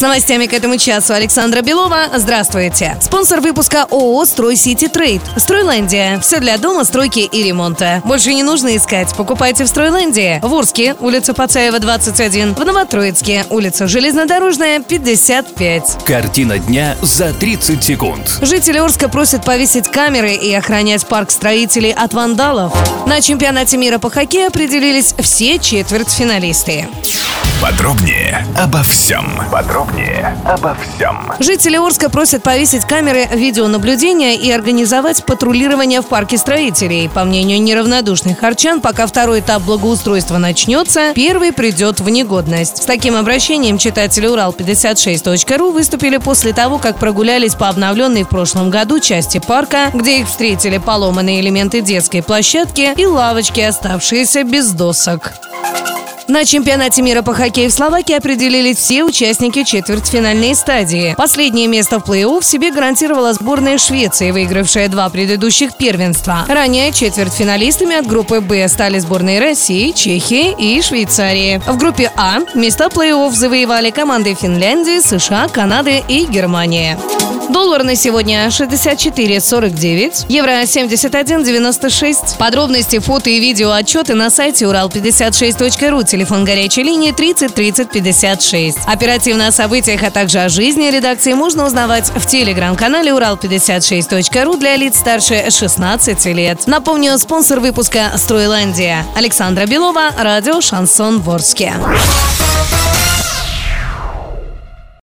С новостями к этому часу Александра Белова. Здравствуйте. Спонсор выпуска ООО «Строй Сити Трейд». «Стройландия». Все для дома, стройки и ремонта. Больше не нужно искать. Покупайте в «Стройландии». В Орске, улица Пацаева, 21. В Новотроицке, улица Железнодорожная, 55. Картина дня за 30 секунд. Жители Орска просят повесить камеры и охранять парк строителей от вандалов. На чемпионате мира по хоккею определились все четвертьфиналисты. Подробнее обо всем. Подробнее обо всем. Жители Орска просят повесить камеры видеонаблюдения и организовать патрулирование в парке строителей. По мнению неравнодушных арчан, пока второй этап благоустройства начнется, первый придет в негодность. С таким обращением читатели Урал56.ру выступили после того, как прогулялись по обновленной в прошлом году части парка, где их встретили поломанные элементы детской площадки и лавочки, оставшиеся без досок. На чемпионате мира по хоккею в Словакии определились все участники четвертьфинальной стадии. Последнее место в плей-офф себе гарантировала сборная Швеции, выигравшая два предыдущих первенства. Ранее четвертьфиналистами от группы «Б» стали сборные России, Чехии и Швейцарии. В группе «А» места плей-офф завоевали команды Финляндии, США, Канады и Германии. Доллар на сегодня 64,49, евро 71,96. Подробности, фото и видео отчеты на сайте урал56.ру, телефон горячей линии 30 30 56. Оперативно о событиях, а также о жизни редакции можно узнавать в телеграм-канале урал56.ру для лиц старше 16 лет. Напомню, спонсор выпуска «Стройландия». Александра Белова, радио «Шансон Ворске».